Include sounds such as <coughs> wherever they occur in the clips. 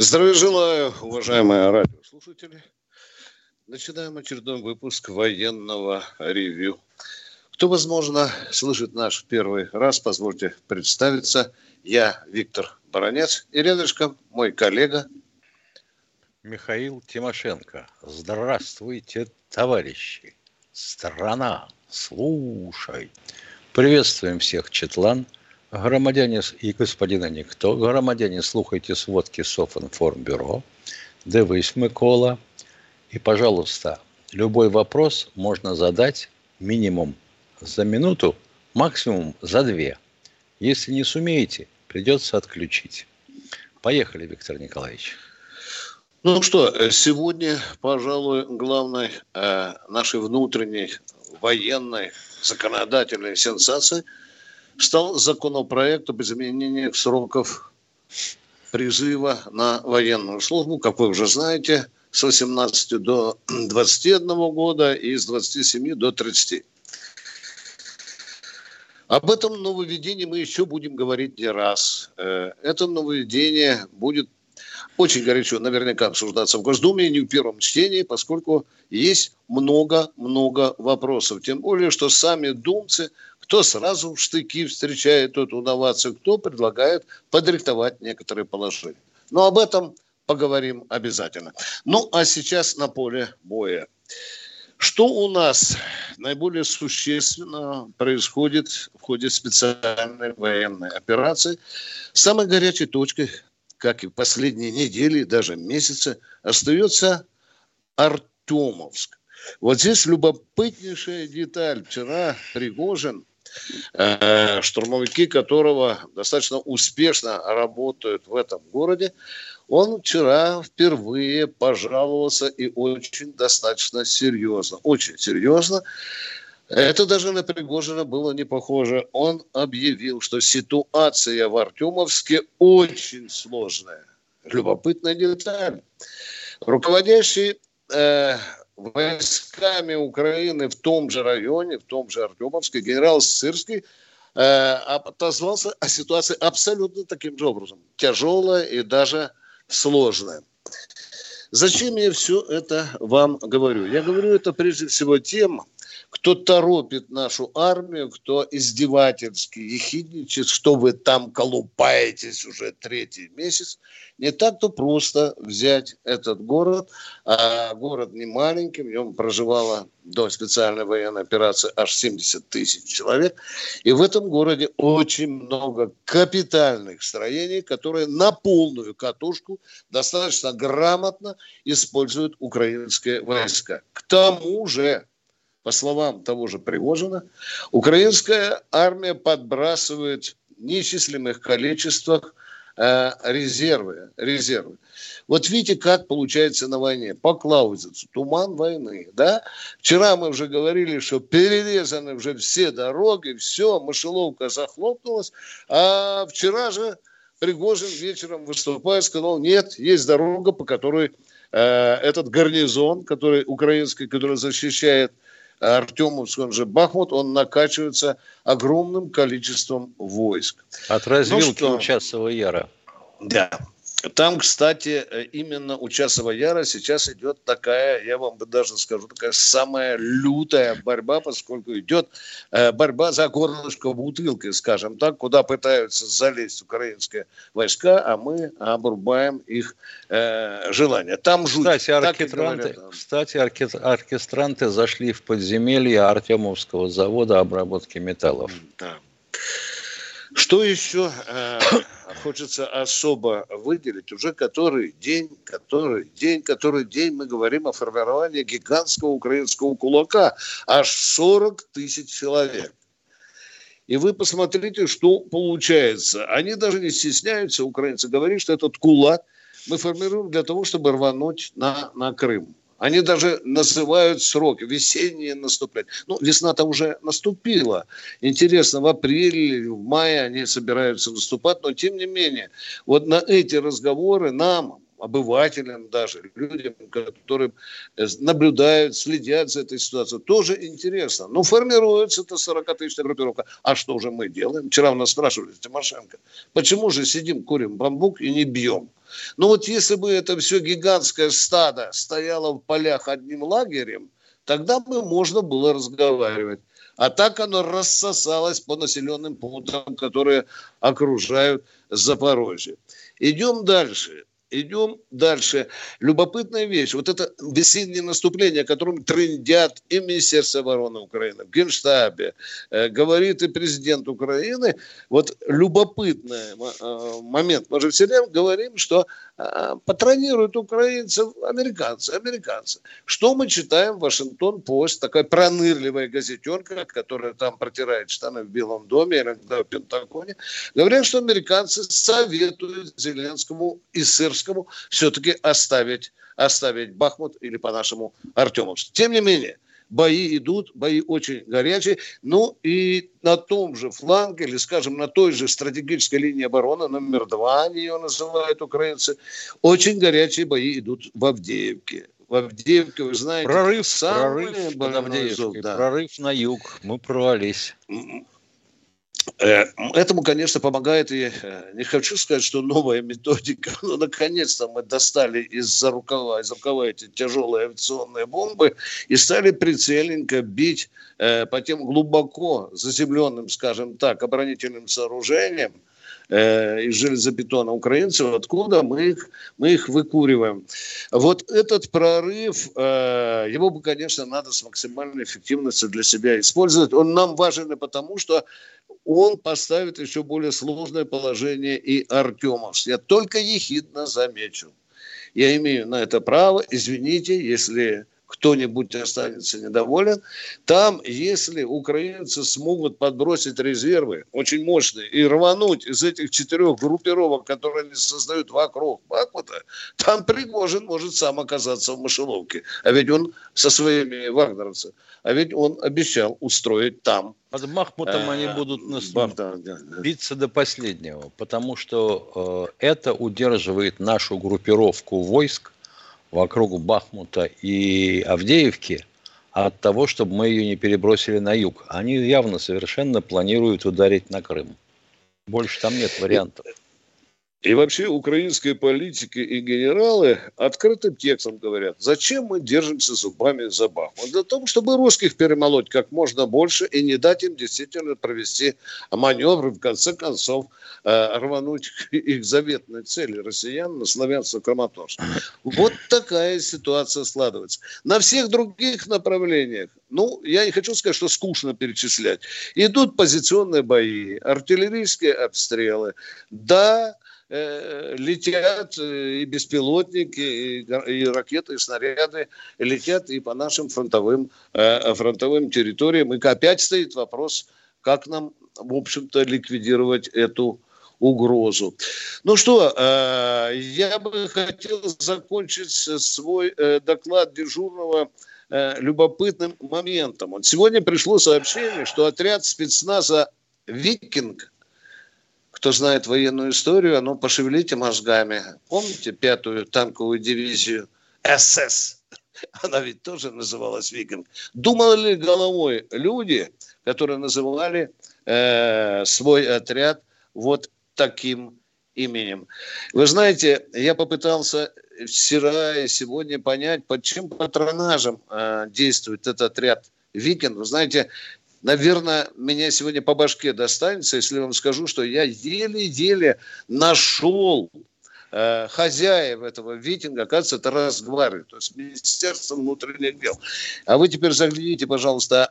Здравия желаю, уважаемые радиослушатели. Начинаем очередной выпуск военного ревью. Кто, возможно, слышит наш первый раз, позвольте представиться. Я Виктор Баранец и рядышком мой коллега Михаил Тимошенко. Здравствуйте, товарищи. Страна, слушай. Приветствуем всех, Четлан. Громадяне и господина Никто. Громадяне, слухайте сводки Софинформбюро. Дивись, Микола. И, пожалуйста, любой вопрос можно задать минимум за минуту, максимум за две. Если не сумеете, придется отключить. Поехали, Виктор Николаевич. Ну что, сегодня, пожалуй, главной э, нашей внутренней военной законодательной сенсацией стал законопроект об изменении сроков призыва на военную службу. Как вы уже знаете, с 18 до 21 года и с 27 до 30. Об этом нововведении мы еще будем говорить не раз. Э, это нововведение будет очень горячо наверняка обсуждаться в Госдуме, не в первом чтении, поскольку есть много-много вопросов. Тем более, что сами думцы, кто сразу в штыки встречает эту инновацию, кто предлагает подрихтовать некоторые положения. Но об этом поговорим обязательно. Ну, а сейчас на поле боя. Что у нас наиболее существенно происходит в ходе специальной военной операции? Самой горячей точкой как и последние недели, даже месяцы, остается Артемовск. Вот здесь любопытнейшая деталь. Вчера Пригожин, э, штурмовики которого достаточно успешно работают в этом городе, он вчера впервые пожаловался и очень достаточно серьезно, очень серьезно это даже на Пригожина было не похоже. Он объявил, что ситуация в Артемовске очень сложная. Любопытная деталь. Руководящий э, войсками Украины в том же районе, в том же Артемовске, генерал Сырский э, отозвался о ситуации абсолютно таким же образом. Тяжелая и даже сложная. Зачем я все это вам говорю? Я говорю это прежде всего тем, кто торопит нашу армию, кто издевательски ехидничает, что вы там колупаетесь уже третий месяц. Не так-то просто взять этот город. А город не маленький, в нем проживало до специальной военной операции аж 70 тысяч человек. И в этом городе очень много капитальных строений, которые на полную катушку достаточно грамотно используют украинские войска. К тому же, по словам того же Пригожина, украинская армия подбрасывает в неисчислимых количествах э, резервы, резервы. Вот видите, как получается на войне. По клаузицу. Туман войны. Да? Вчера мы уже говорили, что перерезаны уже все дороги, все, мышеловка захлопнулась. А вчера же Пригожин вечером выступая сказал, нет, есть дорога, по которой э, этот гарнизон, который украинский, который защищает Артемовск, он же Бахмут, он накачивается огромным количеством войск. От развилки ну, Часового Яра. Да. Там, кстати, э, именно у Часова Яра сейчас идет такая, я вам даже скажу, такая самая лютая борьба, поскольку идет э, борьба за горлышко бутылкой, скажем так, куда пытаются залезть украинские войска, а мы обрубаем их э, желание. Там жуть. Кстати, оркестранты, кстати, оркестранты зашли в подземелье Артемовского завода обработки металлов. Да. Что еще э, <coughs> хочется особо выделить? Уже который день, который день, который день мы говорим о формировании гигантского украинского кулака. Аж 40 тысяч человек. И вы посмотрите, что получается. Они даже не стесняются, украинцы, говорить, что этот кулак мы формируем для того, чтобы рвануть на, на Крым. Они даже называют сроки, весеннее наступление. Ну, весна-то уже наступила. Интересно, в апреле, в мае они собираются наступать, но тем не менее, вот на эти разговоры нам, обывателям даже, людям, которые э, наблюдают, следят за этой ситуацией, тоже интересно. Ну, формируется эта 40-тысячная группировка. А что же мы делаем? Вчера у нас спрашивали Тимошенко, почему же сидим, курим бамбук и не бьем? Ну вот если бы это все гигантское стадо стояло в полях одним лагерем, тогда бы можно было разговаривать. А так оно рассосалось по населенным пунктам, которые окружают Запорожье. Идем дальше. Идем дальше. Любопытная вещь. Вот это весеннее наступление, о котором трендят и Министерство обороны Украины, в Генштабе, э, говорит и президент Украины. Вот любопытный э, момент. Мы же все время говорим, что э, патронируют украинцев американцы, американцы. Что мы читаем в Вашингтон-Пост, такая пронырливая газетерка, которая там протирает штаны в Белом доме, иногда в Пентагоне, говорят, что американцы советуют Зеленскому и сыр Курскому все-таки оставить, оставить Бахмут или по-нашему Артемовск. Тем не менее, бои идут, бои очень горячие. Ну и на том же фланге, или, скажем, на той же стратегической линии обороны, номер два, они ее называют украинцы, очень горячие бои идут в Авдеевке. В Авдеевке, вы знаете, прорыв, прорыв, под Авдеевкой, да. прорыв на юг, мы прорвались. Э, этому, конечно, помогает, и э, не хочу сказать, что новая методика, <laughs> но наконец-то мы достали из-за рукава, из рукава эти тяжелые авиационные бомбы и стали прицельненько бить э, по тем глубоко заземленным, скажем так, оборонительным сооружениям, э, из железобетона украинцев, откуда мы их, мы их выкуриваем. Вот этот прорыв, э, его бы, конечно, надо с максимальной эффективностью для себя использовать. Он нам важен и потому, что он поставит еще более сложное положение и Артемовск. Я только ехидно замечу. Я имею на это право. Извините, если кто-нибудь останется недоволен. Там, если украинцы смогут подбросить резервы очень мощные и рвануть из этих четырех группировок, которые они создают вокруг Бахмута, там Пригожин может сам оказаться в мышеловке. А ведь он со своими вагнеровцами, а ведь он обещал устроить там. Под Бахмутом они э, будут нас... биться до последнего, потому что э, это удерживает нашу группировку войск вокруг Бахмута и Авдеевки от того, чтобы мы ее не перебросили на юг. Они явно совершенно планируют ударить на Крым. Больше там нет вариантов. И вообще украинские политики и генералы открытым текстом говорят, зачем мы держимся зубами за Бахмут? Для того, чтобы русских перемолоть как можно больше и не дать им действительно провести маневр, в конце концов э, рвануть <laughs> их заветной цели россиян на славянско-краматорск. Вот такая ситуация складывается. На всех других направлениях, ну, я не хочу сказать, что скучно перечислять, идут позиционные бои, артиллерийские обстрелы. Да, Э, летят э, и беспилотники, и, и ракеты, и снаряды летят и по нашим фронтовым, э, фронтовым территориям. И опять стоит вопрос, как нам, в общем-то, ликвидировать эту угрозу. Ну что, я бы хотел закончить свой доклад дежурного любопытным моментом. Вот сегодня пришло сообщение, что отряд спецназа «Викинг» кто знает военную историю, а ну пошевелите мозгами. Помните пятую танковую дивизию СС? <laughs> Она ведь тоже называлась Викинг. Думали ли головой люди, которые называли э, свой отряд вот таким именем? Вы знаете, я попытался вчера и сегодня понять, под чем патронажем э, действует этот отряд Викинг. Вы знаете, наверное, меня сегодня по башке достанется, если вам скажу, что я еле-еле нашел э, хозяев этого витинга, оказывается, это Росгвардия, то есть Министерство внутренних дел. А вы теперь загляните, пожалуйста,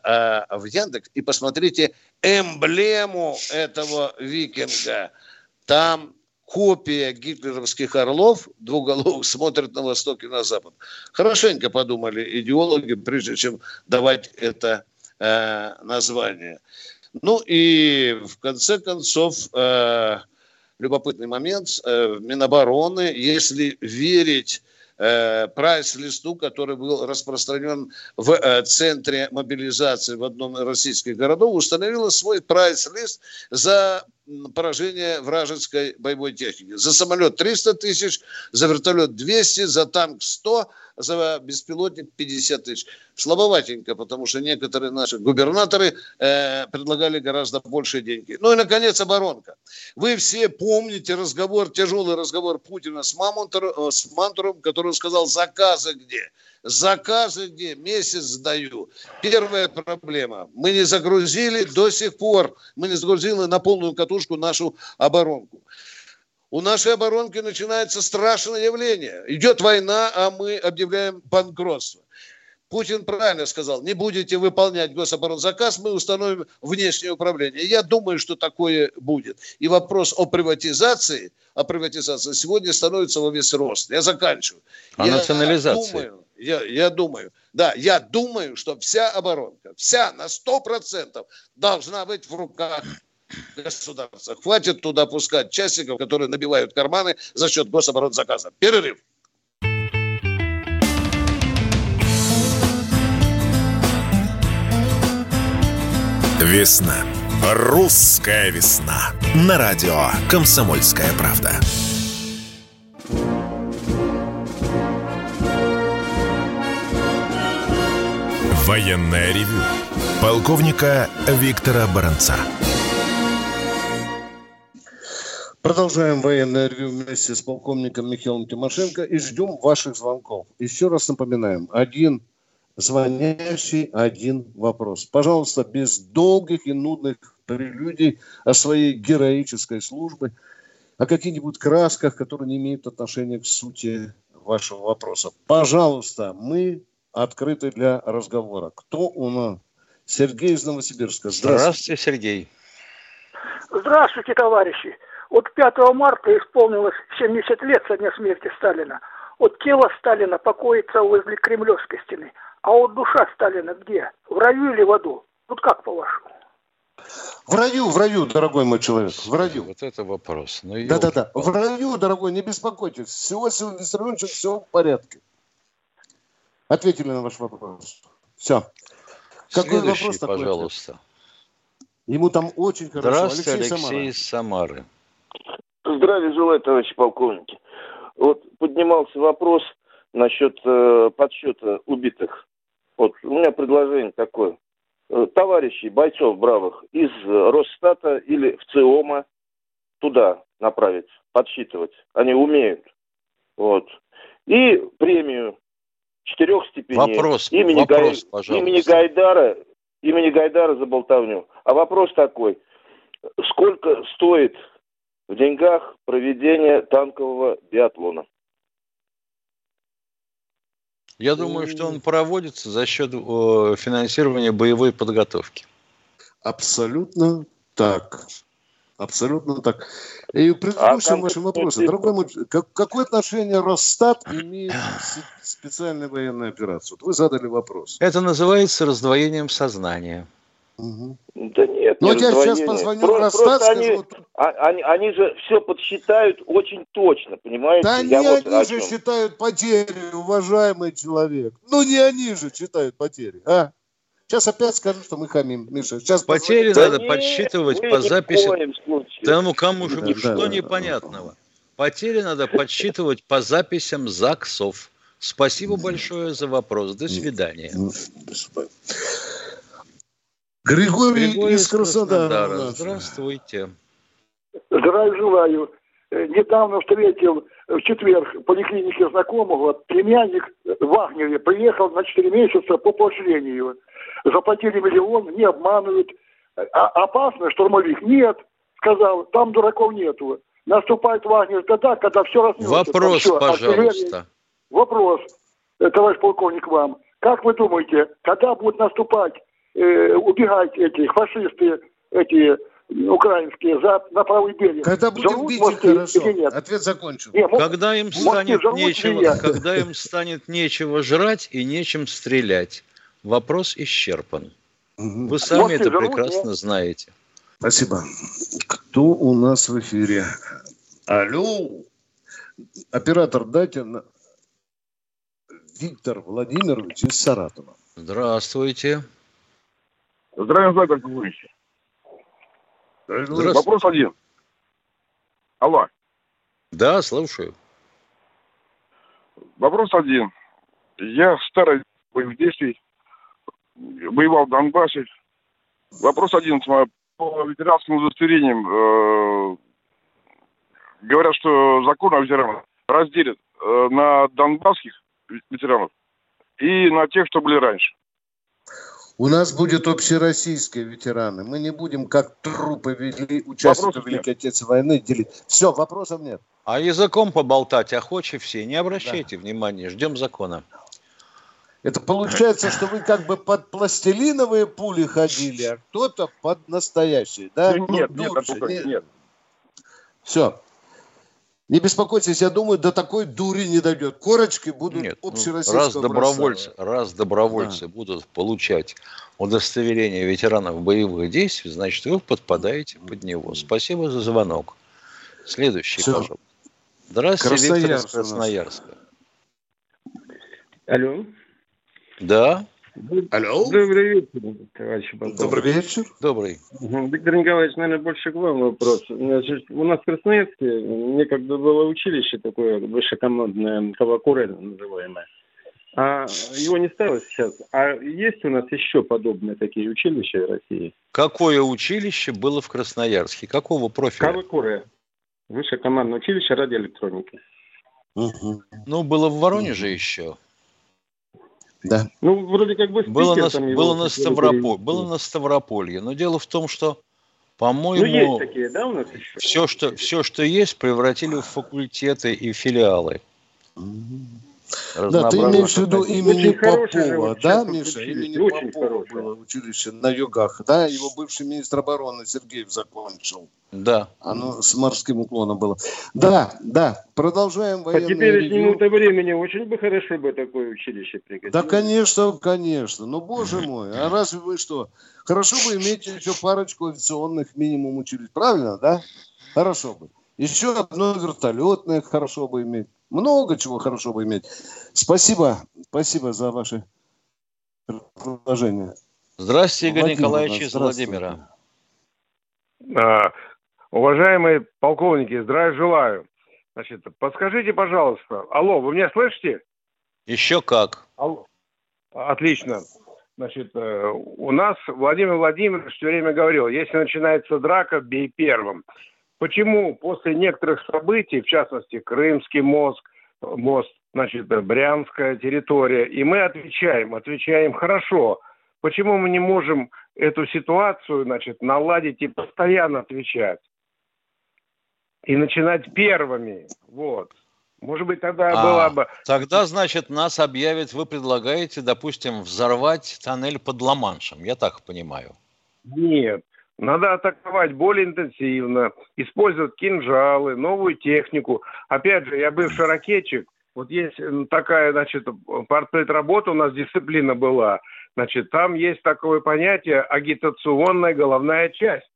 э, в Яндекс и посмотрите эмблему этого викинга. Там копия гитлеровских орлов двуголовых смотрит на восток и на запад. Хорошенько подумали идеологи, прежде чем давать это э, название. Ну и в конце концов, э, любопытный момент. Э, в Минобороны, если верить э, прайс-листу, который был распространен в э, центре мобилизации в одном из российских городов, установила свой прайс-лист за поражение вражеской боевой техники. За самолет 300 тысяч, за вертолет 200, за танк 100, за беспилотник 50 тысяч. Слабоватенько, потому что некоторые наши губернаторы э, предлагали гораздо больше деньги. Ну и, наконец, оборонка. Вы все помните разговор, тяжелый разговор Путина с, Мамонтер, с Мантуром, который сказал, заказы где? Заказы где? Месяц сдаю. Первая проблема. Мы не загрузили до сих пор, мы не загрузили на полную катушку нашу оборонку. У нашей оборонки начинается страшное явление. Идет война, а мы объявляем банкротство. Путин правильно сказал, не будете выполнять гособоронзаказ, мы установим внешнее управление. Я думаю, что такое будет. И вопрос о приватизации, о приватизации сегодня становится во весь рост. Я заканчиваю. О я национализации. Думаю, я, я думаю, да, я думаю, что вся оборонка, вся на 100% должна быть в руках государства. Хватит туда пускать частников, которые набивают карманы за счет гособоронзаказа. Перерыв. Весна. Русская весна. На радио «Комсомольская правда». Военная ревю. Полковника Виктора Баранца. Продолжаем военное ревю вместе с полковником Михаилом Тимошенко и ждем ваших звонков. Еще раз напоминаем, один звонящий, один вопрос. Пожалуйста, без долгих и нудных прелюдий о своей героической службе, о каких-нибудь красках, которые не имеют отношения к сути вашего вопроса. Пожалуйста, мы открыты для разговора. Кто у нас? Сергей из Новосибирска. Здравствуйте, Здравствуйте Сергей. Здравствуйте, товарищи. Вот 5 марта исполнилось 70 лет со дня смерти Сталина. Вот тело Сталина покоится возле Кремлевской стены. А вот душа Сталина где? В раю или в аду? Вот как по-вашему? В раю, в раю, дорогой мой человек, в раю. Вот это вопрос. Ну, Да-да-да, в раю, дорогой, не беспокойтесь. Всего сегодня Виссарионович, все в порядке. Ответили на ваш вопрос. Все. Какой Следующий, вопрос такой? пожалуйста. Ему там очень хорошо. Здравствуйте, Алексей, Алексей из Самары. Здравия желаю, товарищи полковники. Вот поднимался вопрос насчет э, подсчета убитых. Вот у меня предложение такое. Э, товарищей, бойцов бравых из Росстата или в ЦИОМа туда направить, подсчитывать. Они умеют. Вот. И премию четырех степеней. Вопрос, имени, вопрос, Гай... имени Гайдара, имени Гайдара за болтовню. А вопрос такой. Сколько стоит в деньгах проведение танкового биатлона? Я думаю, что он проводится за счет э, финансирования боевой подготовки. Абсолютно так. Абсолютно так. И в предыдущем а вашем вопросе, дорогой мой, как, какое отношение Росстат имеет к <clears throat> специальной военной операции? Вот вы задали вопрос. Это называется раздвоением сознания. Угу. Да нет, Ну, я сейчас позвоню просто, в Росстат, скажу... Они, а, они, они же все подсчитают очень точно, понимаете? Да я не вот они же считают потери, уважаемый человек. Ну, не они же считают потери, а? Сейчас опять скажут, что мы хамим, Миша. Сейчас Потери позвоним. надо да подсчитывать по записи. Да ну кому же, да, что да, непонятного? Потери надо подсчитывать по записям ЗАГСов. Спасибо большое за вопрос. До свидания. Григорий, Григорий из Краснодара. Краснодара. Здравствуйте. Здравия желаю. Э, недавно встретил в четверг в поликлинике знакомого племянник в Вагнере приехал на 4 месяца по поощрению. Заплатили миллион, не обманывают. А опасно, штурмовик? Нет, сказал, там дураков нету. Наступает Вагнер тогда, когда все разнесется. Вопрос, все, пожалуйста. Вопрос, э, товарищ полковник, вам. Как вы думаете, когда будут наступать э, убегать эти фашисты, эти украинские за, на правый берег. Когда будем Живут, бить их хорошо. Нет? Ответ закончен. Не, может, когда им станет нечего, когда им станет нечего жрать и нечем стрелять. Вопрос исчерпан. Угу. Вы сами может, это прекрасно нет? знаете. Спасибо. Кто у нас в эфире? Алло. Оператор, дайте на... Виктор Владимирович из Саратова. Здравствуйте. Здравия желаю, вы Вопрос один. Алло. Да, слушаю. Вопрос один. Я старый боевых действий, воевал в Донбассе. Вопрос один по ветеранским удостоверениям. Э, говорят, что закон о ветеранах разделит э, на донбасских ветеранов и на тех, что были раньше. У нас будет общероссийские ветераны. Мы не будем, как трупы вели участников Великой Отечественной войны, делить. Все, вопросов нет. А языком поболтать охочи все. Не обращайте да. внимания, ждем закона. Это получается, что вы как бы под пластилиновые пули ходили, а кто-то под настоящие, да? Нет, нет, нет, нет. нет. Все. Не беспокойтесь, я думаю, до такой дури не дойдет. Корочки будут Нет, ну, раз добровольцы, раз добровольцы да. будут получать удостоверение ветеранов боевых действий, значит, вы подпадаете под него. Спасибо за звонок. Следующий, Все. пожалуйста. Здравствуйте, Виктор из Красноярска. Алло. Да. Алло. Добрый вечер, товарищ полковник. Добрый вечер. Добрый. Виктор Николаевич, наверное, больше к вам вопрос. Значит, у нас в Красноярске некогда было училище такое высшекомандное, Кавакуре называемое. А его не стало сейчас. А есть у нас еще подобные такие училища в России? Какое училище было в Красноярске? Какого профиля? Кавакуре. Высшее командное училище радиоэлектроники. Угу. Ну, было в Воронеже еще. Да. Ну, вроде как бы было на, было, на Ставрополь, было на Ставрополье. Но дело в том, что, по-моему, ну, есть такие, да, у нас еще? Все, что, все, что есть, превратили в факультеты и филиалы. Да, ты имеешь в виду имени Попова, да, Миша? Имени очень Попова хорошее. было училище на югах, да? Его бывший министр обороны Сергеев закончил. Да. Оно с морским уклоном было. Да, да, продолжаем военное По теперешнему-то времени очень бы хорошо бы такое училище пригодилось. Да, конечно, конечно. Но, боже мой, а разве вы что? Хорошо бы иметь еще парочку авиационных минимум училищ. Правильно, да? Хорошо бы. Еще одно вертолетное хорошо бы иметь. Много чего хорошо бы иметь. Спасибо, спасибо за ваше предложение. Здравствуйте, Игорь Владимир, Николаевич из Владимира. А, уважаемые полковники, здравия желаю. Значит, подскажите, пожалуйста. Алло, вы меня слышите? Еще как. Алло. Отлично. Значит, э, у нас Владимир Владимирович все время говорил, если начинается драка, бей первым. Почему после некоторых событий, в частности, Крымский мост, мост, значит, Брянская территория, и мы отвечаем, отвечаем хорошо, почему мы не можем эту ситуацию, значит, наладить и постоянно отвечать? И начинать первыми, вот. Может быть, тогда а, была бы... Тогда, значит, нас объявят, вы предлагаете, допустим, взорвать тоннель под Ла-Маншем, я так понимаю. Нет, надо атаковать более интенсивно, использовать кинжалы, новую технику. Опять же, я бывший ракетчик. Вот есть такая, значит, портрет работы у нас дисциплина была. Значит, там есть такое понятие агитационная головная часть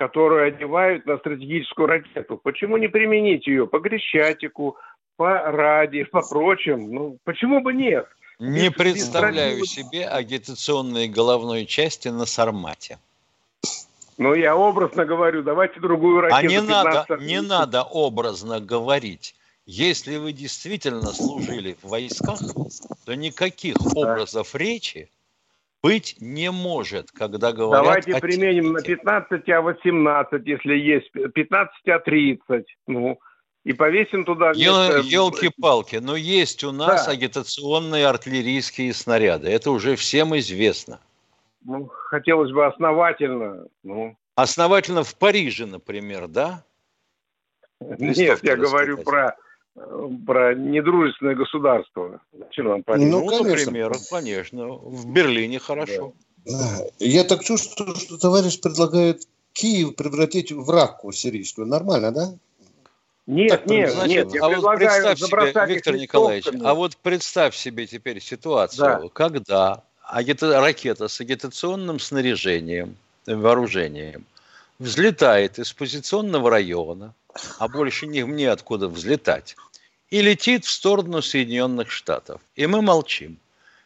которую одевают на стратегическую ракету. Почему не применить ее по Крещатику, по Ради, по прочим? Ну, почему бы нет? Не представляю себе агитационные головной части на Сармате. Ну, я образно говорю, давайте другую ракету. А не надо, не надо образно говорить. Если вы действительно служили в войсках, то никаких образов речи быть не может, когда говорят Давайте о применим на 15 А18, если есть 15 А30. Ну, и повесим туда... Елки-палки, но есть у нас да. агитационные артиллерийские снаряды. Это уже всем известно. Ну, хотелось бы основательно. Ну. Основательно в Париже, например, да? <laughs> Нет, я говорю про, про недружественное государство. Зачем нам Париж? Ну, ну конечно. например, конечно. В Берлине хорошо. Да. Я так чувствую, что товарищ предлагает Киев превратить в раку сирийскую. Нормально, да? Нет, так, нет, значит, нет. Я а вот представь себе, Виктор Николаевич, а вот представь себе теперь ситуацию, да. когда агита- ракета с агитационным снаряжением, вооружением взлетает из позиционного района, а больше не мне откуда взлетать, и летит в сторону Соединенных Штатов. И мы молчим.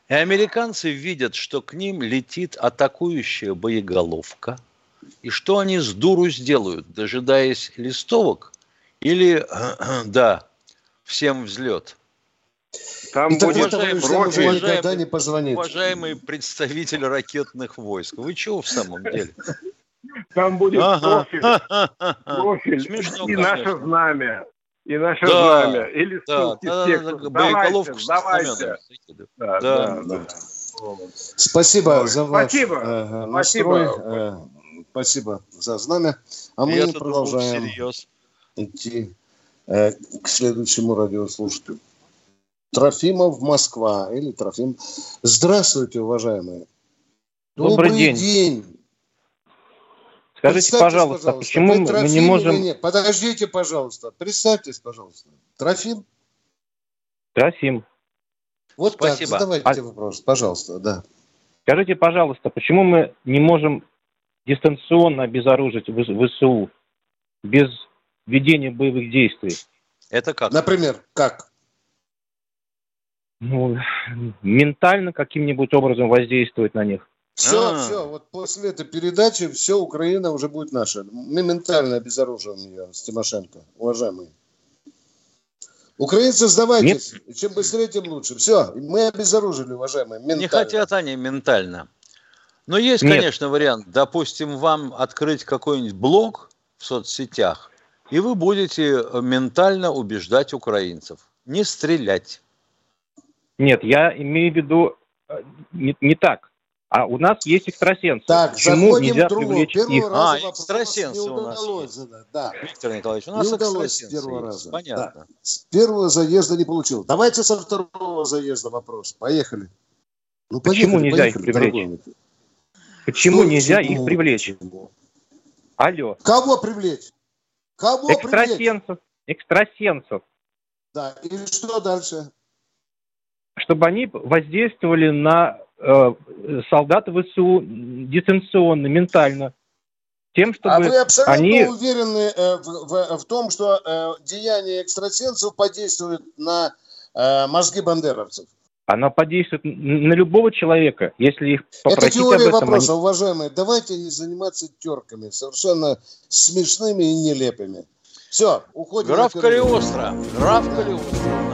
И американцы видят, что к ним летит атакующая боеголовка. И что они с дуру сделают, дожидаясь листовок? Или, <clears throat> да, всем взлет – там и будет уважаемый, уважаемый, не позвонит. Уважаемый представитель ракетных войск, вы чего в самом деле? Там будет ага. профиль, <laughs> профиль Смешно, и конечно. наше знамя. И наше да, знамя. Или да, да, да, да, боеголовку давайте, Да, да, да. да. Спасибо за ваш Спасибо. Э, настрой. Спасибо. Э, спасибо за знамя. А мы продолжаем идти э, к следующему радиослушателю. Трофимов, Москва. Или Трофим. Здравствуйте, уважаемые. Добрый, Добрый день. день. Скажите, пожалуйста, пожалуйста, почему мы не можем... Нет? Подождите, пожалуйста. Представьтесь, пожалуйста. Трофим? Трофим. Вот Спасибо. так, задавайте а... вопрос, пожалуйста, да. Скажите, пожалуйста, почему мы не можем дистанционно обезоружить ВСУ без ведения боевых действий? Это как? Например, как? Ну, ментально каким-нибудь образом воздействовать на них. Все, А-а-а. все, вот после этой передачи все, Украина уже будет наша. Мы ментально обезоружим ее с Тимошенко, уважаемые. Украинцы, сдавайтесь. Нет. Чем быстрее, тем лучше. Все, мы обезоружили, уважаемые, ментально. Не хотят они ментально. Но есть, Нет. конечно, вариант. Допустим, вам открыть какой-нибудь блог в соцсетях, и вы будете ментально убеждать украинцев не стрелять. Нет, я имею в виду э, не, не так. А у нас есть экстрасенсы. Так, Почему нельзя привлечь Первого их? А, экстрасенсы у нас есть. Задать. Да. Виктор Николаевич, у нас не удалось с первого раза. Понятно. Да. С первого заезда не получил. Давайте со второго заезда вопрос. Поехали. Ну, Почему поехали, нельзя поехали, их привлечь? Дорогой. Почему Что, нельзя почему? их привлечь? Алло. Кого привлечь? Кого экстрасенсов. Привлечь? Экстрасенсов. Да, и что дальше? Чтобы они воздействовали на э, солдат ВСУ дистанционно, ментально. Тем, чтобы а вы абсолютно они... уверены э, в, в, в том, что э, деяния экстрасенсов подействуют на э, мозги бандеровцев? Она подействует на любого человека, если их попросить Это теория об этом, вопроса, они... уважаемые. Давайте не заниматься терками, совершенно смешными и нелепыми. Все, уходим. Граф Калиостро. Граф Калиостро.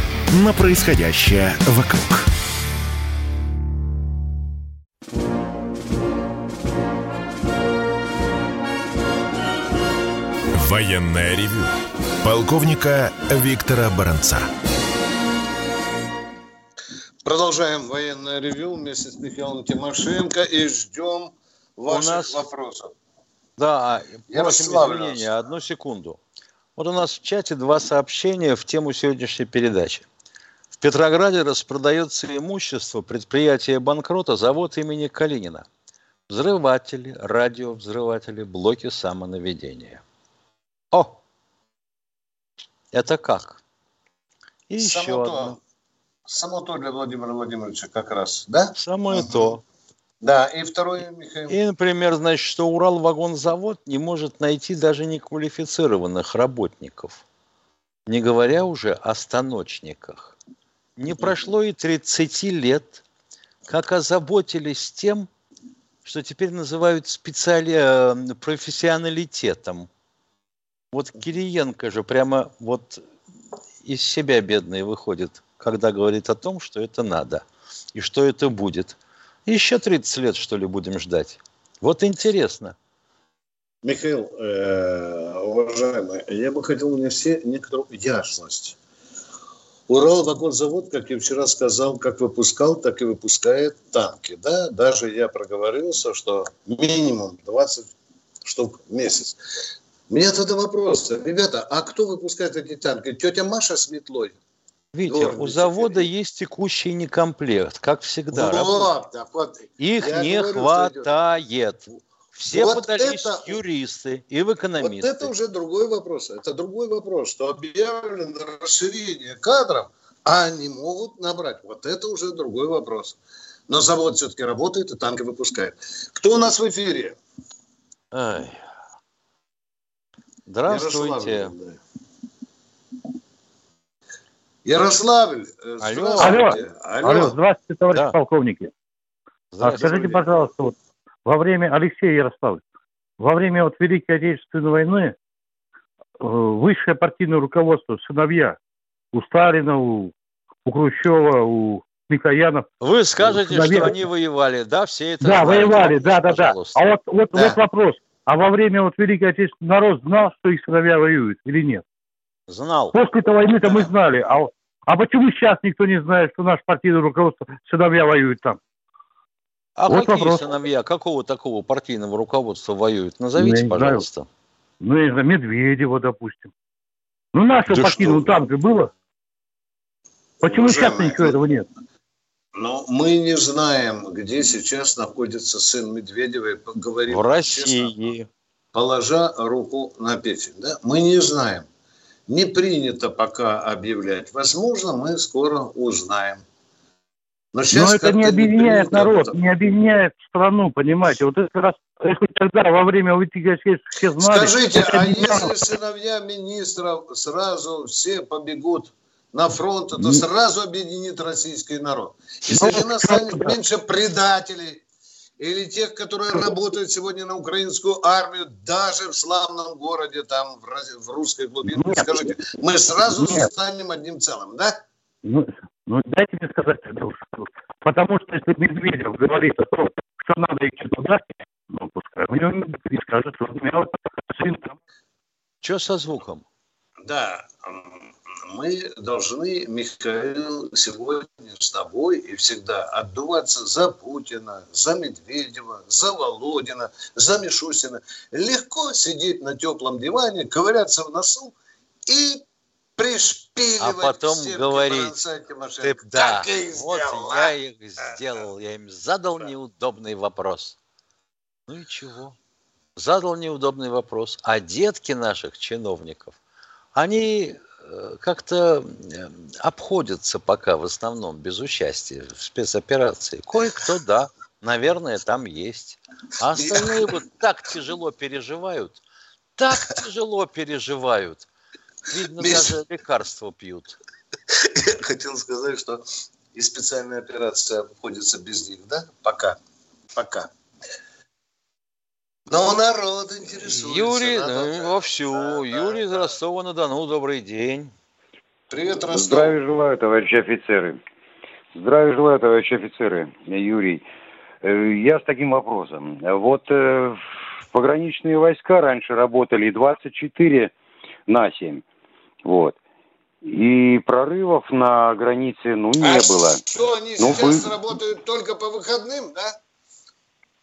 на происходящее вокруг. Военное ревю полковника Виктора Баранца. Продолжаем военное ревю вместе с Михаилом Тимошенко и ждем ваших У нас... вопросов. Да, просим извинения, одну секунду. Вот у нас в чате два сообщения в тему сегодняшней передачи. Петрограде распродается имущество предприятия банкрота завод имени Калинина. Взрыватели, радиовзрыватели, блоки самонаведения. О! Это как? И само еще то, одно. Само то для Владимира Владимировича как раз, да? Самое угу. то. Да, и второе, Михаил. И, например, значит, что Уралвагонзавод не может найти даже неквалифицированных работников, не говоря уже о станочниках. Не прошло и 30 лет, как озаботились тем, что теперь называют специали... Э, профессионалитетом. Вот Кириенко же прямо вот из себя бедный выходит, когда говорит о том, что это надо и что это будет. Еще 30 лет, что ли, будем ждать. Вот интересно. Михаил, э, уважаемый, я бы хотел внести некоторую ясность Уралвагонзавод, как я вчера сказал, как выпускал, так и выпускает танки. Да? Даже я проговорился, что минимум 20 штук в месяц. У меня тогда вопрос. Ребята, а кто выпускает эти танки? Тетя Маша с метлой? Видите, у завода есть текущий некомплект, как всегда. Вот, так вот. Их не говорю, хватает. Все вот подались это, юристы и в экономисты. Вот это уже другой вопрос. Это другой вопрос, что объявлено расширение кадров, а они могут набрать. Вот это уже другой вопрос. Но завод все-таки работает и танки выпускает. Кто у нас в эфире? Ай. Здравствуйте. Ярославль. Э, Алло. Алло. Алло. Здравствуйте, товарищ да. полковники. А скажите, пожалуйста, вот во время Алексея Ярославль, во время вот Великой Отечественной войны э, высшее партийное руководство, сыновья у Сталина, у, у Хрущева, у Микоянов. Вы скажете, сыновья... что они воевали, да, все это Да, знают. воевали, да, да, да. А вот, вот, да. вот вопрос. А во время вот Великой Отечественной народ знал, что их сыновья воюют или нет? Знал. После этой войны-то да. мы знали. А, а почему сейчас никто не знает, что наш партийное руководство сыновья воюют там? А вот какие вопрос. сыновья, какого такого партийного руководства воюют? Назовите, ну, пожалуйста. Знаю. Ну, я знаю, Медведева, допустим. Ну, нашего да партийного там же было. Почему сейчас ничего этого нет? Но мы не знаем, где сейчас находится сын Медведева. Говорим в России. Честно, положа руку на печень. Да? Мы не знаем. Не принято пока объявлять. Возможно, мы скоро узнаем. Но, Но это не объединяет народ, это... не объединяет страну, понимаете. Вот это раз тогда во время вытягивания все знали. Скажите, а если сыновья министров сразу все побегут на фронт, это сразу объединит российский народ. Если же нас станет меньше предателей или тех, которые работают сегодня на украинскую армию, даже в славном городе, там, в, русской глубине, скажите, мы сразу Нет. станем одним целым, да? Ну, ну дайте мне сказать, потому что если Медведев говорит о том, что надо идти туда, ну, пускай у него не скажет, что у меня сын там. Что со звуком? Да, мы должны, Михаил, сегодня с тобой и всегда отдуваться за Путина, за Медведева, за Володина, за Мишустина. Легко сидеть на теплом диване, ковыряться в носу и пришпиливать А потом говорить, ты, да, вот сделал, я их сделал, я им задал да. неудобный вопрос. Ну и чего? Задал неудобный вопрос. А детки наших чиновников, они Э, как-то э, обходятся пока в основном без участия в спецоперации. Кое-кто, да, наверное, там есть. А остальные вот так тяжело переживают, так тяжело переживают. Видно, даже лекарства пьют. Я <laughs> хотел сказать, что и специальная операция обходится без них, да? Пока. Пока. Но народ интересуется. Юрий, ну, вовсю. Да, Юрий да, из Ростова-на-Дону, добрый день. Привет, Ростов. Здравия желаю, товарищи офицеры. Здравия желаю, товарищи офицеры. Юрий. Э, я с таким вопросом. Вот э, пограничные войска раньше работали 24 на 7. Вот. И прорывов на границе, ну, не а было. что, они ну, сейчас вы... работают только по выходным, да?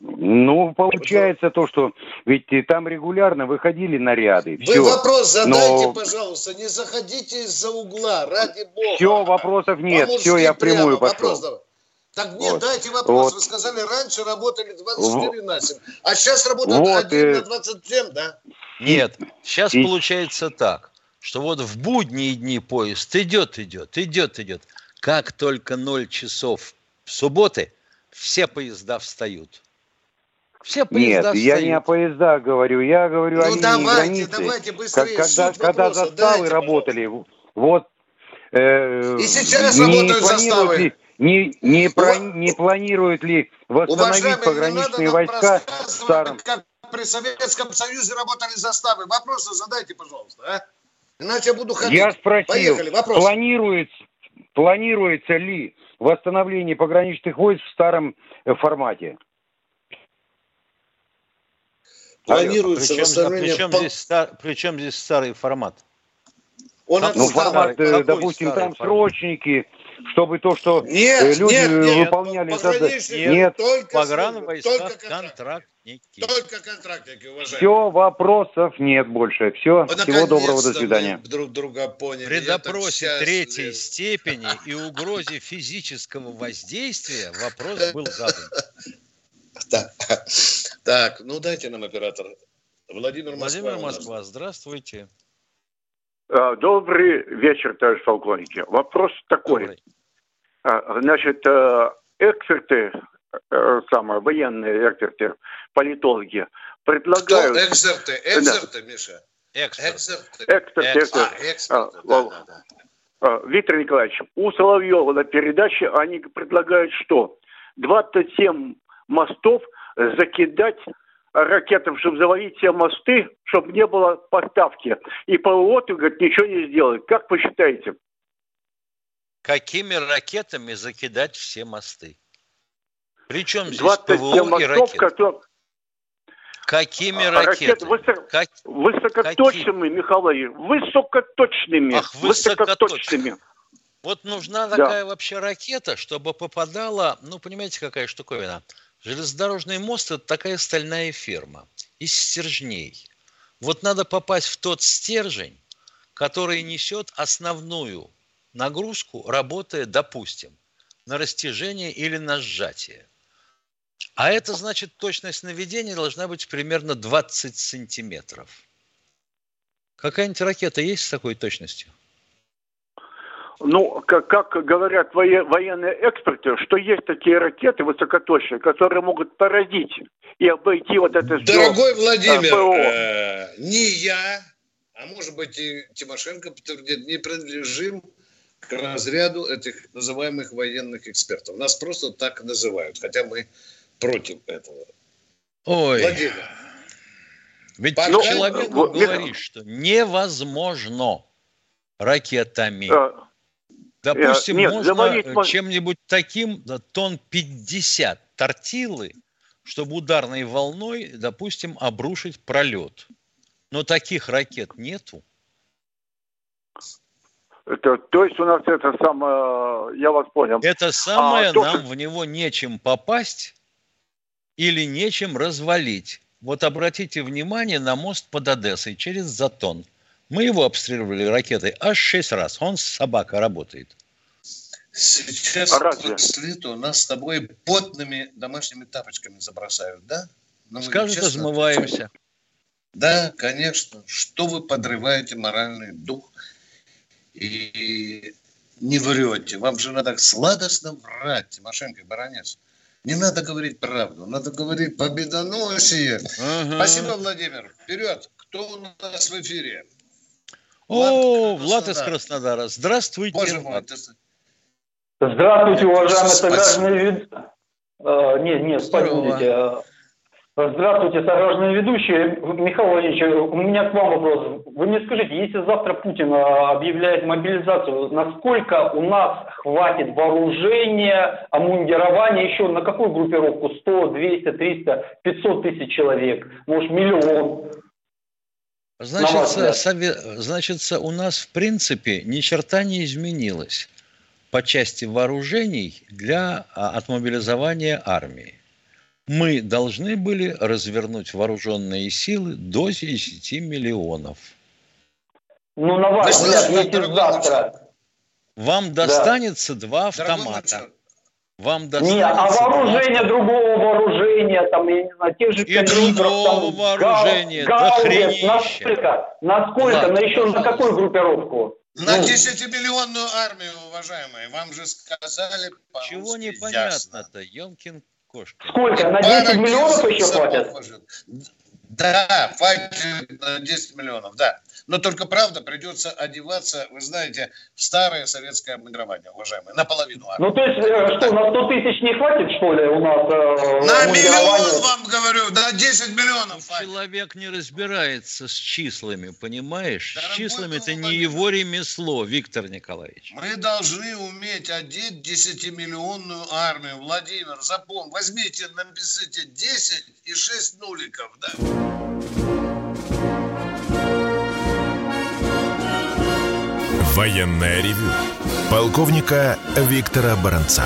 Ну, получается то, что ведь там регулярно выходили наряды. Вы все. вопрос задайте, но... пожалуйста, не заходите из-за угла, ради бога. Все, вопросов нет, все, я прямую пошел. Вопрос Так нет, вот. дайте вопрос. Вот. Вы сказали, раньше работали 24 вот. на 7, а сейчас работают вот, 1 э... на 27, да? Нет, сейчас и... получается так, что вот в будние дни поезд идет, идет, идет, идет. Как только 0 часов субботы, все поезда встают. Все поезда Нет, я не о поездах говорю, я говорю ну, о линии давайте, границы. Давайте быстрее, когда, когда заставы работали, вот... Э, И сейчас работают заставы. Ли, не, не, про, не планируют ли восстановить пограничные войска в старом... Как при Советском Союзе работали заставы. Вопросы задайте, пожалуйста, а? Иначе я буду ходить. Я спросил, Поехали, вопрос. Планируется, планируется ли восстановление пограничных войск в старом э, формате? Планируется причем, восстановление... Причем, по... здесь, причем здесь старый формат? Он ну, формат, Какой допустим, там формат? срочники, чтобы то, что нет, люди нет, нет, выполняли задачи. Нет, нет. только погранвойска контрактники. Только контрактники, уважаемые. Все, вопросов нет больше. Все, ну, всего доброго, до свидания. друг друга поняли. При допросе третьей степени и угрозе физического воздействия вопрос был задан. <laughs> Так, так, ну дайте нам оператор. Владимир Москва. Владимир Москва, здравствуйте. А, добрый вечер, товарищ полковники. Вопрос такой. Добрый. А, значит, э, эксперты, э, самые военные эксперты, политологи, предлагают... Кто эксперты? Эксперты, да. Миша? Эксперты. Эксперты. эксперты. А, эксперты. Да, да, да. Виктор Николаевич, у Соловьева на передаче они предлагают что? 27 мостов закидать ракетам, чтобы завалить все мосты, чтобы не было поставки. И ПВО, говорит, ничего не сделает. Как вы считаете? Какими ракетами закидать все мосты? Причем здесь ПВО мостов, и ракеты? Которые... Какими а, ракетами? Ракет высок... как... Высокоточными, Какие? Михаил высокоточными. Ах, высокоточными. Вот нужна такая да. вообще ракета, чтобы попадала, ну, понимаете, какая штуковина – Железнодорожный мост – это такая стальная ферма из стержней. Вот надо попасть в тот стержень, который несет основную нагрузку, работая, допустим, на растяжение или на сжатие. А это значит, точность наведения должна быть примерно 20 сантиметров. Какая-нибудь ракета есть с такой точностью? Ну, как, как говорят военные эксперты, что есть такие ракеты высокоточные, которые могут поразить и обойти вот это Дорогой все, Владимир, э, не я, а может быть и Тимошенко подтвердит, не принадлежим к разряду этих называемых военных экспертов. Нас просто так называют, хотя мы против этого. Ой. Владимир. Ведь Пока... человек ну, говорит, что невозможно ракетами. Допустим, Нет, можно говорить... чем-нибудь таким, да, тон 50 тортилы, чтобы ударной волной, допустим, обрушить пролет. Но таких ракет нету. Это, то есть у нас это самое, я вас понял. Это самое, а, нам то, в него нечем попасть или нечем развалить. Вот обратите внимание на мост под Одессой через Затон – мы его обстреливали ракетой аж шесть раз. Он с собака работает. Сейчас а разве? у нас с тобой потными домашними тапочками забросают, да? Ну, Скажут, честно, размываемся. Да, конечно. Что вы подрываете моральный дух и не врете. Вам же надо сладостно врать, Тимошенко и Баранец. Не надо говорить правду, надо говорить победоносие. Ага. Спасибо, Владимир. Вперед. Кто у нас в эфире? О, Влад из Краснодара. Здравствуйте. Боже мой, Здравствуйте, уважаемые сограждане. А, нет, нет, подождите. Здравствуйте, сограждане ведущие. Михаил Владимирович, у меня к вам вопрос. Вы мне скажите, если завтра Путин а, объявляет мобилизацию, насколько у нас хватит вооружения, обмундирования еще на какую группировку? 100, 200, 300, 500 тысяч человек? Может, миллион? Значит, сове... значит, у нас в принципе ни черта не изменилось по части вооружений для а, отмобилизования армии. Мы должны были развернуть вооруженные силы до 10 миллионов. Ну, на ваш взгляд, завтра... Вам достанется да. два автомата. Вам достанется... Нет, а вооружение другого вооружения, там, я не знаю, тех же И другого там, вооружения, гал, да хренища. Насколько? Насколько? Ладно, на еще на какую группировку? На ну. 10-миллионную армию, уважаемые. Вам же сказали Чего непонятно-то, Емкин Кошкин. Сколько? На 10 миллионов еще хватит? Да, хватит на 10 миллионов, да. Но только, правда, придется одеваться, вы знаете, в старое советское обмундирование, уважаемые, наполовину. Ну, то есть, э, что, на 100 тысяч не хватит, что ли, у нас? Э, на миллион вам говорю, на 10 миллионов хватит. Человек не разбирается с числами, понимаешь? Дорогой с числами это не его ремесло, Виктор Николаевич. Мы должны уметь одеть 10-миллионную армию. Владимир, запомните, возьмите, напишите 10 и 6 нуликов, да? Военное ревю полковника Виктора Баранца.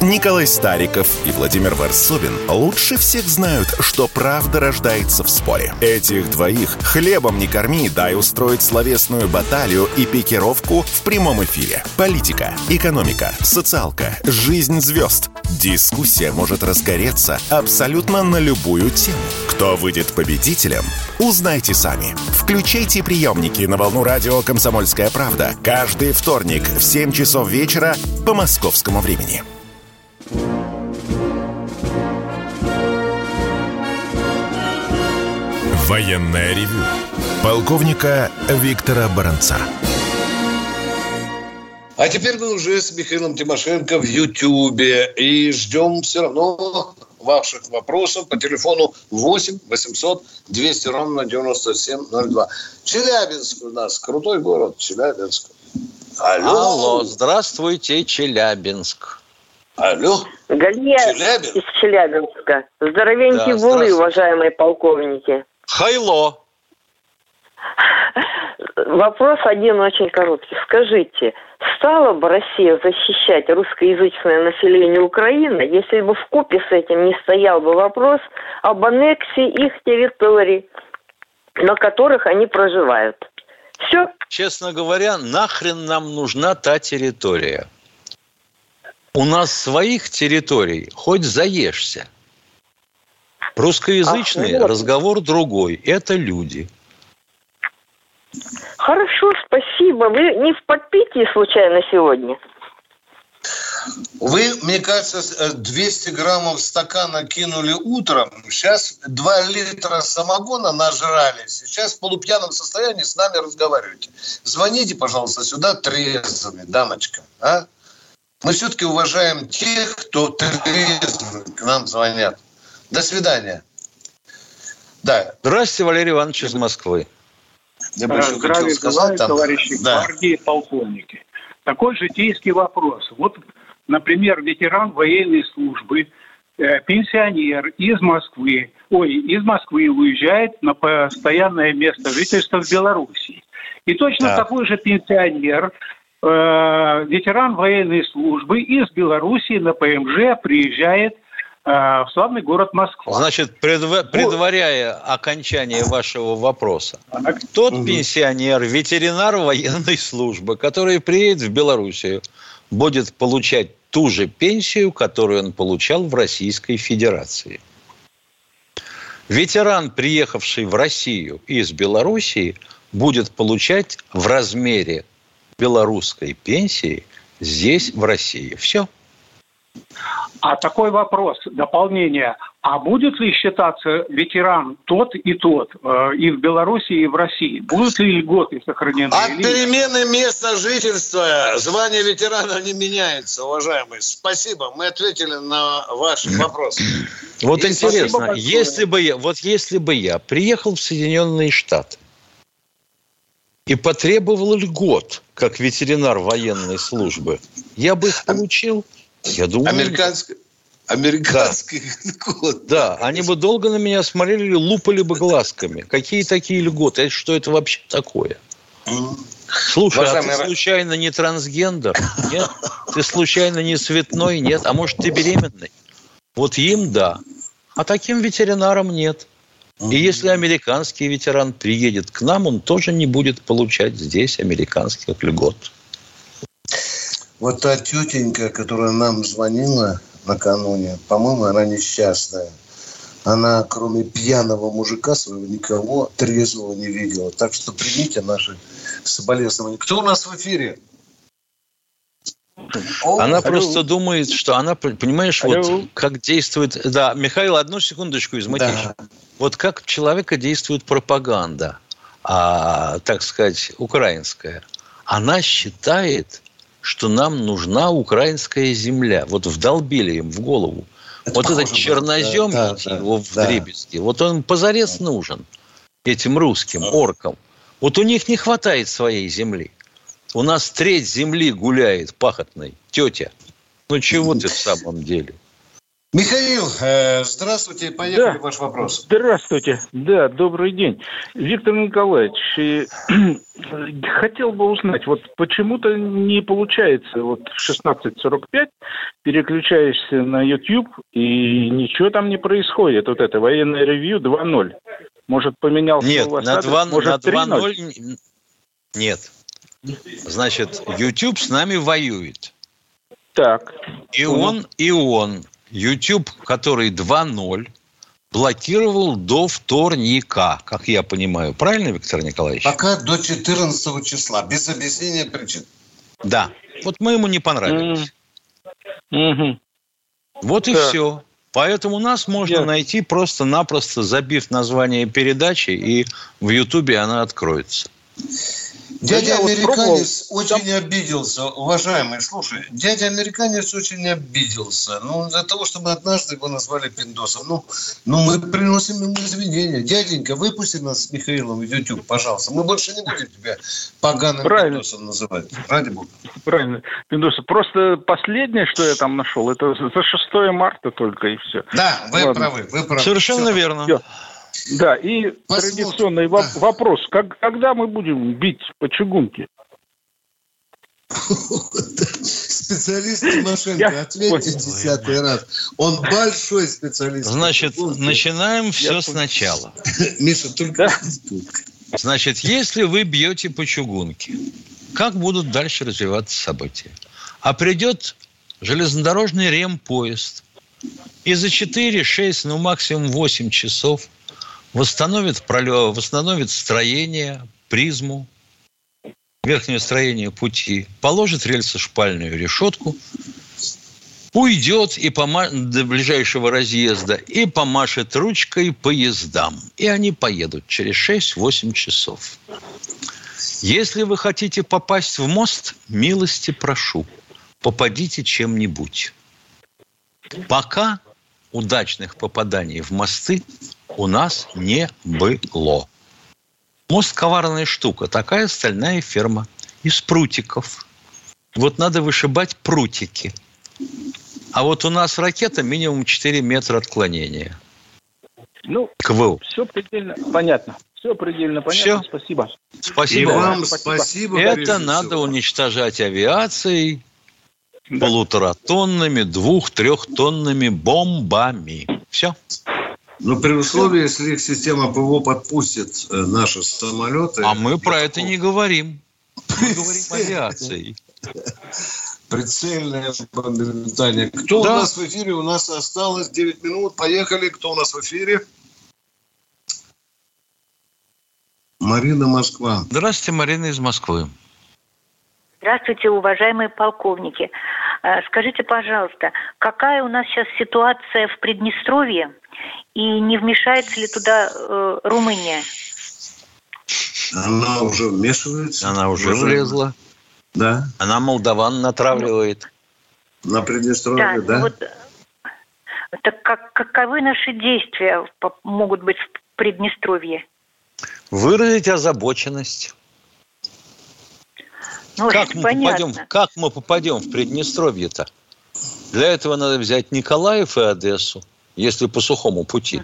Николай Стариков и Владимир Варсобин лучше всех знают, что правда рождается в споре. Этих двоих хлебом не корми, дай устроить словесную баталию и пикировку в прямом эфире. Политика, экономика, социалка, жизнь звезд. Дискуссия может разгореться абсолютно на любую тему. Кто выйдет победителем, узнайте сами. Включайте приемники на волну радио «Комсомольская правда» каждый вторник в 7 часов вечера по московскому времени. Военное ревю полковника Виктора Баранца. А теперь мы уже с Михаилом Тимошенко в Ютьюбе и ждем все равно ваших вопросов по телефону 8 800 200 ровно 9702. Челябинск у нас, крутой город, Челябинск. Алло. Алло, здравствуйте, Челябинск. Алло. Галия Челябинск. из Челябинска. Здоровенькие да, волы, уважаемые полковники. Хайло. Вопрос один очень короткий. Скажите, стала бы Россия защищать русскоязычное население Украины, если бы в купе с этим не стоял бы вопрос об аннексии их территорий, на которых они проживают? Все. Честно говоря, нахрен нам нужна та территория? У нас своих территорий хоть заешься. Русскоязычный а, вот. разговор другой. Это люди. Хорошо, спасибо. Вы не в подпитии случайно сегодня? Вы, мне кажется, 200 граммов стакана кинули утром. Сейчас 2 литра самогона нажрали. Сейчас в полупьяном состоянии с нами разговариваете. Звоните, пожалуйста, сюда трезвыми, дамочка. А? Мы все-таки уважаем тех, кто трезвый к нам звонят. До свидания. Да. Здравствуйте, Валерий Иванович из Москвы. Я больше Здравия сказать, там... товарищи да. гвардии, полковники. Такой житейский вопрос. Вот, например, ветеран военной службы, э, пенсионер из Москвы, ой, из Москвы уезжает на постоянное место жительства в Белоруссии. И точно да. такой же пенсионер, э, ветеран военной службы из Белоруссии на ПМЖ приезжает Э, в славный город Москва. Значит, предв... предваряя окончание вашего вопроса, тот угу. пенсионер, ветеринар военной службы, который приедет в Белоруссию, будет получать ту же пенсию, которую он получал в Российской Федерации. Ветеран, приехавший в Россию из Белоруссии, будет получать в размере белорусской пенсии здесь, в России. Все. А такой вопрос, дополнение. А будет ли считаться ветеран тот и тот э, и в Беларуси, и в России? Будут ли льготы сохранены? От перемены места жительства звание ветерана не меняется, уважаемые. Спасибо, мы ответили на ваш вопрос. Вот и интересно, если бы я, вот если бы я приехал в Соединенные Штаты и потребовал льгот, как ветеринар военной службы, я бы их получил? Я думаю... Американский, американский <laughs> да. год. Да, они бы долго на меня смотрели, лупали бы глазками. Какие такие льготы? Что это вообще такое? Слушай, Уважаемый... а ты случайно не трансгендер? Нет? Ты случайно не цветной? Нет? А может, ты беременный? Вот им да. А таким ветеринарам нет. И если американский ветеран приедет к нам, он тоже не будет получать здесь американских льгот. Вот та тетенька, которая нам звонила накануне, по-моему, она несчастная. Она, кроме пьяного мужика своего, никого трезвого не видела. Так что примите наши соболезнования. Кто у нас в эфире? Она Алло. просто думает, что она, понимаешь, Алло. вот как действует... Да, Михаил, одну секундочку из Да. Вот как человека действует пропаганда, а, так сказать, украинская. Она считает, что нам нужна украинская земля. Вот вдолбили им в голову. Это вот этот чернозем, да, да, его в да. дребезги, вот он позарез нужен этим русским оркам. Вот у них не хватает своей земли. У нас треть земли гуляет пахотной. Тетя, ну чего ты в самом деле? Михаил, э, здравствуйте, поехали да. ваш вопрос. Здравствуйте, да, добрый день. Виктор Николаевич, <clears throat> хотел бы узнать, вот почему-то не получается, вот в 16.45 переключаешься на YouTube, и ничего там не происходит, вот это военное ревью 2.0. Может, поменялся Нет, у вас на 2, Может, на 2.0 нет. Значит, YouTube с нами воюет. Так. И он, и он YouTube, который 2.0, блокировал до вторника, как я понимаю. Правильно, Виктор Николаевич? Пока до 14 числа, без объяснения причин. Да. Вот мы ему не понравились. Mm-hmm. Вот и все. Поэтому нас можно yeah. найти просто-напросто, забив название передачи, и в Ютубе она откроется. Дядя американец вот очень там... обиделся, уважаемый, слушай, дядя американец очень обиделся, ну, из-за того, что мы однажды его назвали пиндосом. Ну, ну, мы приносим ему извинения. Дяденька, выпусти нас с Михаилом в YouTube, пожалуйста. Мы больше не будем тебя поганым Правильно. пиндосом называть. Ради бога. Правильно. Пиндосом. Просто последнее, что я там нашел, это за 6 марта только и все. Да, вы Ладно. правы, вы правы. Совершенно все. верно. Все. Да, и Посмотрим. традиционный да. вопрос. Как, когда мы будем бить по чугунке? Специалист <laughs> Тимошенко, ответьте десятый раз. Он большой специалист. Значит, начинаем все сначала. <laughs> Миша, только... Значит, если вы бьете по чугунке, как будут дальше развиваться события? А придет железнодорожный ремпоезд, и за 4, 6, ну максимум 8 часов – восстановит, восстановит строение, призму, верхнее строение пути, положит рельсо-шпальную решетку, уйдет и пома... до ближайшего разъезда и помашет ручкой поездам. И они поедут через 6-8 часов. Если вы хотите попасть в мост, милости прошу, попадите чем-нибудь. Пока удачных попаданий в мосты у нас не было. Мост – коварная штука. Такая стальная ферма из прутиков. Вот надо вышибать прутики. А вот у нас ракета минимум 4 метра отклонения. Ну, КВУ. все предельно понятно. Все предельно понятно. Все. Спасибо. Спасибо. И вам спасибо. Это надо всего. уничтожать авиацией, да. полуторатонными, двух-трехтонными бомбами. Все. Но при условии, если их система ПВО подпустит э, наши самолеты... А мы про это не говорим. Мы говорим о авиации. Прицельное бомбардирование. Кто да. у нас в эфире? У нас осталось 9 минут. Поехали. Кто у нас в эфире? Марина Москва. Здравствуйте, Марина из Москвы. Здравствуйте, уважаемые полковники. Э, скажите, пожалуйста, какая у нас сейчас ситуация в Приднестровье и не вмешается ли туда э, Румыния? Она уже вмешивается. Она уже влезла. Да. Она молдаван натравливает. На Приднестровье, да? да? Вот, так как, каковы наши действия могут быть в Приднестровье? Выразить озабоченность. Ну, как, мы попадем, как мы попадем в Приднестровье-то? Для этого надо взять Николаев и Одессу если по сухому пути.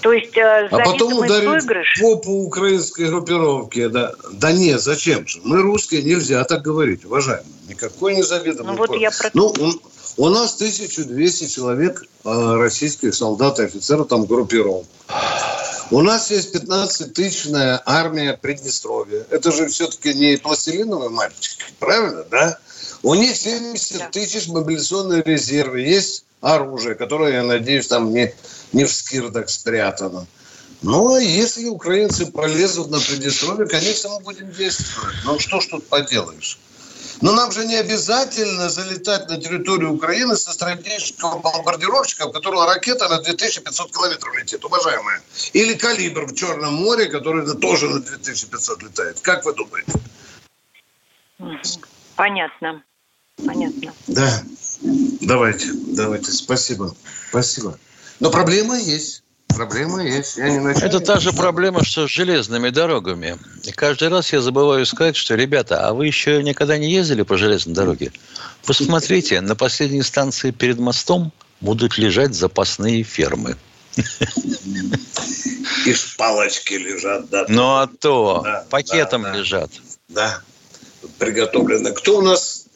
То есть э, а потом ударить выигрыш? попу украинской группировки. Да, да нет, зачем же? Мы русские, нельзя так говорить, уважаемые. Никакой незавидный. Ну, вот я про... ну у, у нас 1200 человек э, российских солдат и офицеров там группировок. У нас есть 15-тысячная армия Приднестровья. Это же все-таки не пластилиновые мальчики, правильно, да? У них 70 тысяч мобилизационные резервы. Есть оружие, которое, я надеюсь, там не, не в скирдах спрятано. Ну, а если украинцы полезут на Приднестровье, конечно, мы будем действовать. Ну, что ж тут поделаешь? Но нам же не обязательно залетать на территорию Украины со стратегического бомбардировщика, у которого ракета на 2500 километров летит, уважаемые. Или калибр в Черном море, который тоже на 2500 летает. Как вы думаете? Понятно. Понятно. Да. Давайте, давайте. Спасибо. Спасибо. Но проблема есть. Проблема есть. Я не Это та же проблема, что с железными дорогами. И каждый раз я забываю сказать, что, ребята, а вы еще никогда не ездили по железной дороге? Посмотрите, на последней станции перед мостом будут лежать запасные фермы. И палочки лежат, да. Ну а то, да, пакетом да, да. лежат. Да, приготовлено. Кто у нас?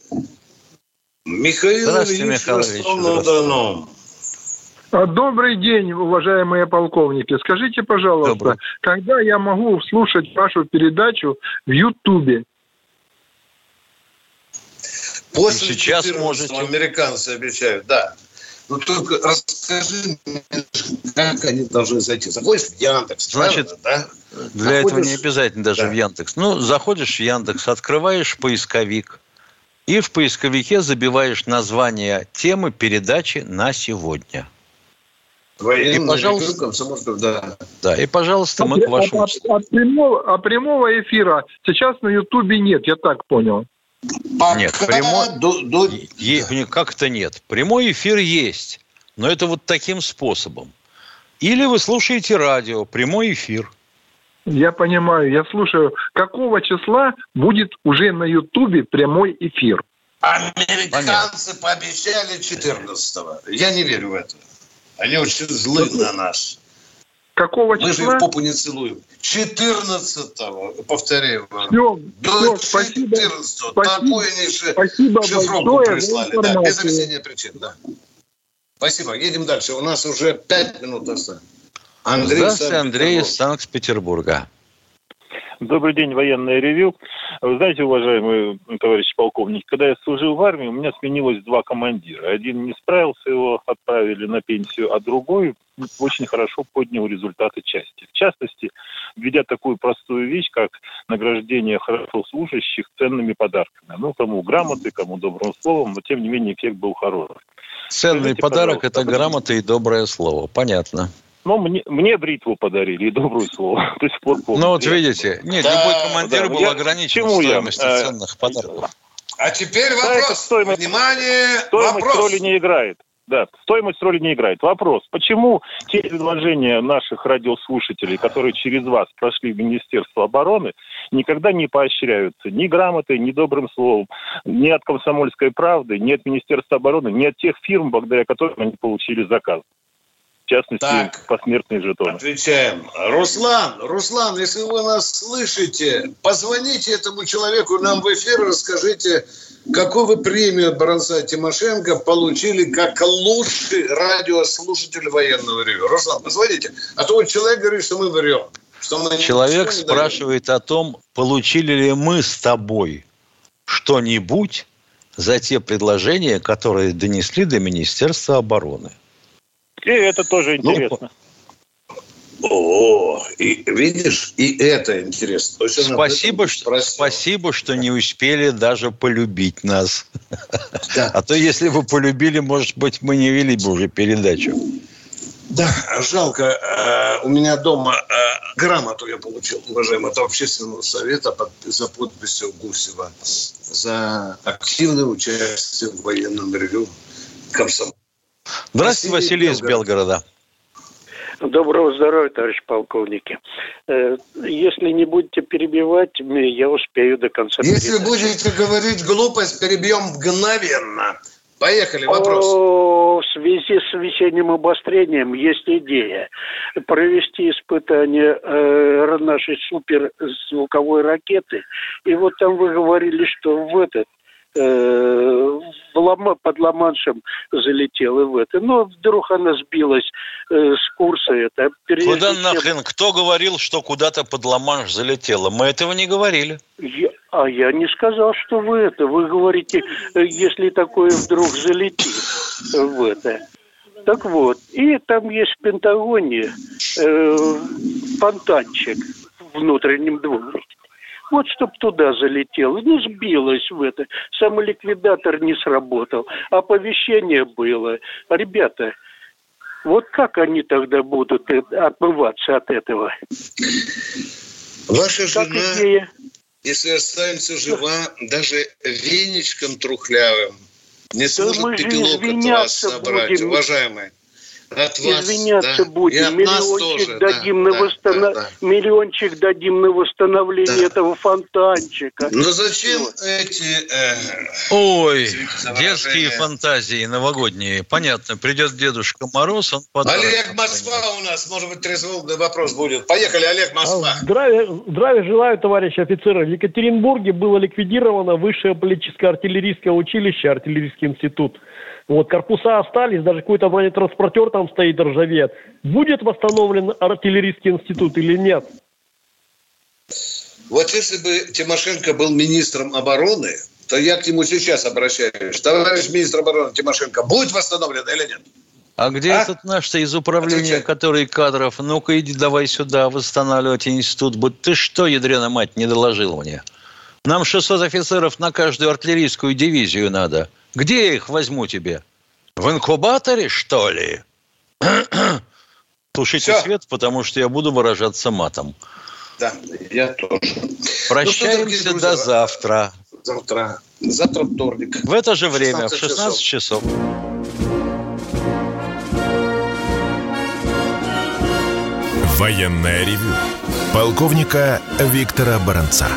Михаил Здравствуйте, Михаил Ильич. Добрый день, уважаемые полковники. Скажите, пожалуйста, Добрый. когда я могу слушать вашу передачу в Ютубе? После сейчас можете. Американцы обещают, да. Ну только расскажи мне, как они должны зайти. Заходишь в Яндекс, Значит, правда, да? для Заходишь... этого не обязательно даже да. в Яндекс. Ну, заходишь в Яндекс, открываешь поисковик, и в поисковике забиваешь название темы передачи на сегодня – Военный и, пожалуйста, да. Да, и, пожалуйста, мы а, к вашему... А, а, прямого, а прямого эфира сейчас на Ютубе нет, я так понял. Пока нет, прямой... До, до... Е... Как-то нет. Прямой эфир есть, но это вот таким способом. Или вы слушаете радио, прямой эфир. Я понимаю, я слушаю. Какого числа будет уже на Ютубе прямой эфир? Американцы Понятно. пообещали 14-го. Я не верю в это. Они очень злы на нас. Какого числа? Мы же их попу не целуем. 14-го, повторяю вам. Все, До все, 14 го Такую они спасибо шифровку прислали. Да, без объяснения причин, да. Спасибо. Едем дальше. У нас уже 5 минут осталось. Андрей Здравствуйте, Андрей из Санкт-Петербурга. Добрый день, военное ревю. Вы знаете, уважаемые товарищи полковники, когда я служил в армии, у меня сменилось два командира. Один не справился, его отправили на пенсию, а другой очень хорошо поднял результаты части. В частности, введя такую простую вещь, как награждение хорошо служащих ценными подарками. Ну, кому грамоты, кому добрым словом, но тем не менее эффект был хороший. Ценный Скажите, подарок – это грамота и доброе слово. Понятно. Но мне, мне бритву подарили и добрую слово. <laughs> До сих пор помню. Ну вот видите, нет, да, любой командир да, был я, ограничен стоимостью я, ценных подарков. А теперь вопрос. Стоимость, Внимание, стоимость вопрос. роли не играет. Да, стоимость роли не играет. Вопрос, почему те предложения наших радиослушателей, которые через вас прошли в Министерство обороны, никогда не поощряются ни грамотой, ни добрым словом, ни от комсомольской правды, ни от Министерства обороны, ни от тех фирм, благодаря которым они получили заказ в частности, так, посмертные жетоны. Отвечаем. Руслан, Руслан, если вы нас слышите, позвоните этому человеку нам в эфир, расскажите, какую вы премию от Баранца Тимошенко получили как лучший радиослушатель военного ревю. Руслан, позвоните. А то вот человек говорит, что мы врем. Что мы человек спрашивает о том, получили ли мы с тобой что-нибудь за те предложения, которые донесли до Министерства обороны. И это тоже ну, интересно. Ну, о, и видишь, и это интересно. спасибо, что, спасибо, что не успели даже полюбить нас. Да. А то, если бы полюбили, может быть, мы не вели бы уже передачу. Да, жалко. Э, у меня дома э, грамоту я получил, уважаемый, от общественного совета под, за подписью Гусева за активное участие в военном ревю комсомола. Здравствуйте, Василий, Василий из Белгорода. Доброго здоровья, товарищ полковники. Э, если не будете перебивать, я успею до конца. Если передачи. будете говорить глупость, перебьем мгновенно. Поехали, вопрос. О, в связи с весенним обострением есть идея провести испытание э, нашей суперзвуковой ракеты. И вот там вы говорили, что в этот э, под Ла-Маншем залетела в это. Но вдруг она сбилась э, с курса. Это. Куда чем... нахрен? Кто говорил, что куда-то под Ла-Манш залетела? Мы этого не говорили. Я, а я не сказал, что вы это. Вы говорите, э, если такое вдруг залетит в это. Так вот, и там есть в Пентагоне э, фонтанчик в внутреннем дворе. Вот чтоб туда залетел. Ну, сбилось в это. Самоликвидатор не сработал. Оповещение было. Ребята, вот как они тогда будут отмываться от этого? Ваша как жена, идея? если останется жива, даже веничком трухлявым, не сможет да пепелок от вас собрать, будем. уважаемые. От вас, извиняться да. будем. Миллиончик дадим, тоже. на да, восстанов... да, да. Миллиончик дадим на восстановление да. этого фонтанчика. Ну зачем вот. эти... Э, Ой, детские фантазии новогодние. Понятно, придет Дедушка Мороз, он подарок. Олег Москва у нас, может быть, трезвонный вопрос будет. Поехали, Олег Москва. А, здравия, здравия желаю, товарищи офицеры. В Екатеринбурге было ликвидировано высшее политическое артиллерийское училище, артиллерийский институт. Вот, корпуса остались, даже какой-то бронетранспортер там стоит, ржавеет. Будет восстановлен артиллерийский институт или нет? Вот если бы Тимошенко был министром обороны, то я к нему сейчас обращаюсь. Товарищ министр обороны Тимошенко, будет восстановлен или нет? А где а? этот наш из управления, Отвечай. который кадров? Ну-ка иди давай сюда восстанавливать институт. Будь ты что, ядрена мать, не доложил мне? Нам 600 офицеров на каждую артиллерийскую дивизию надо. Где я их возьму тебе? В инкубаторе, что ли? <clears throat> Тушите Все. свет, потому что я буду выражаться матом. Да, я тоже. Прощаемся ну, что, до завтра. Завтра. Завтра вторник. В это же время, 16 в 16 часов. часов. Военная ревю. Полковника Виктора Баранца.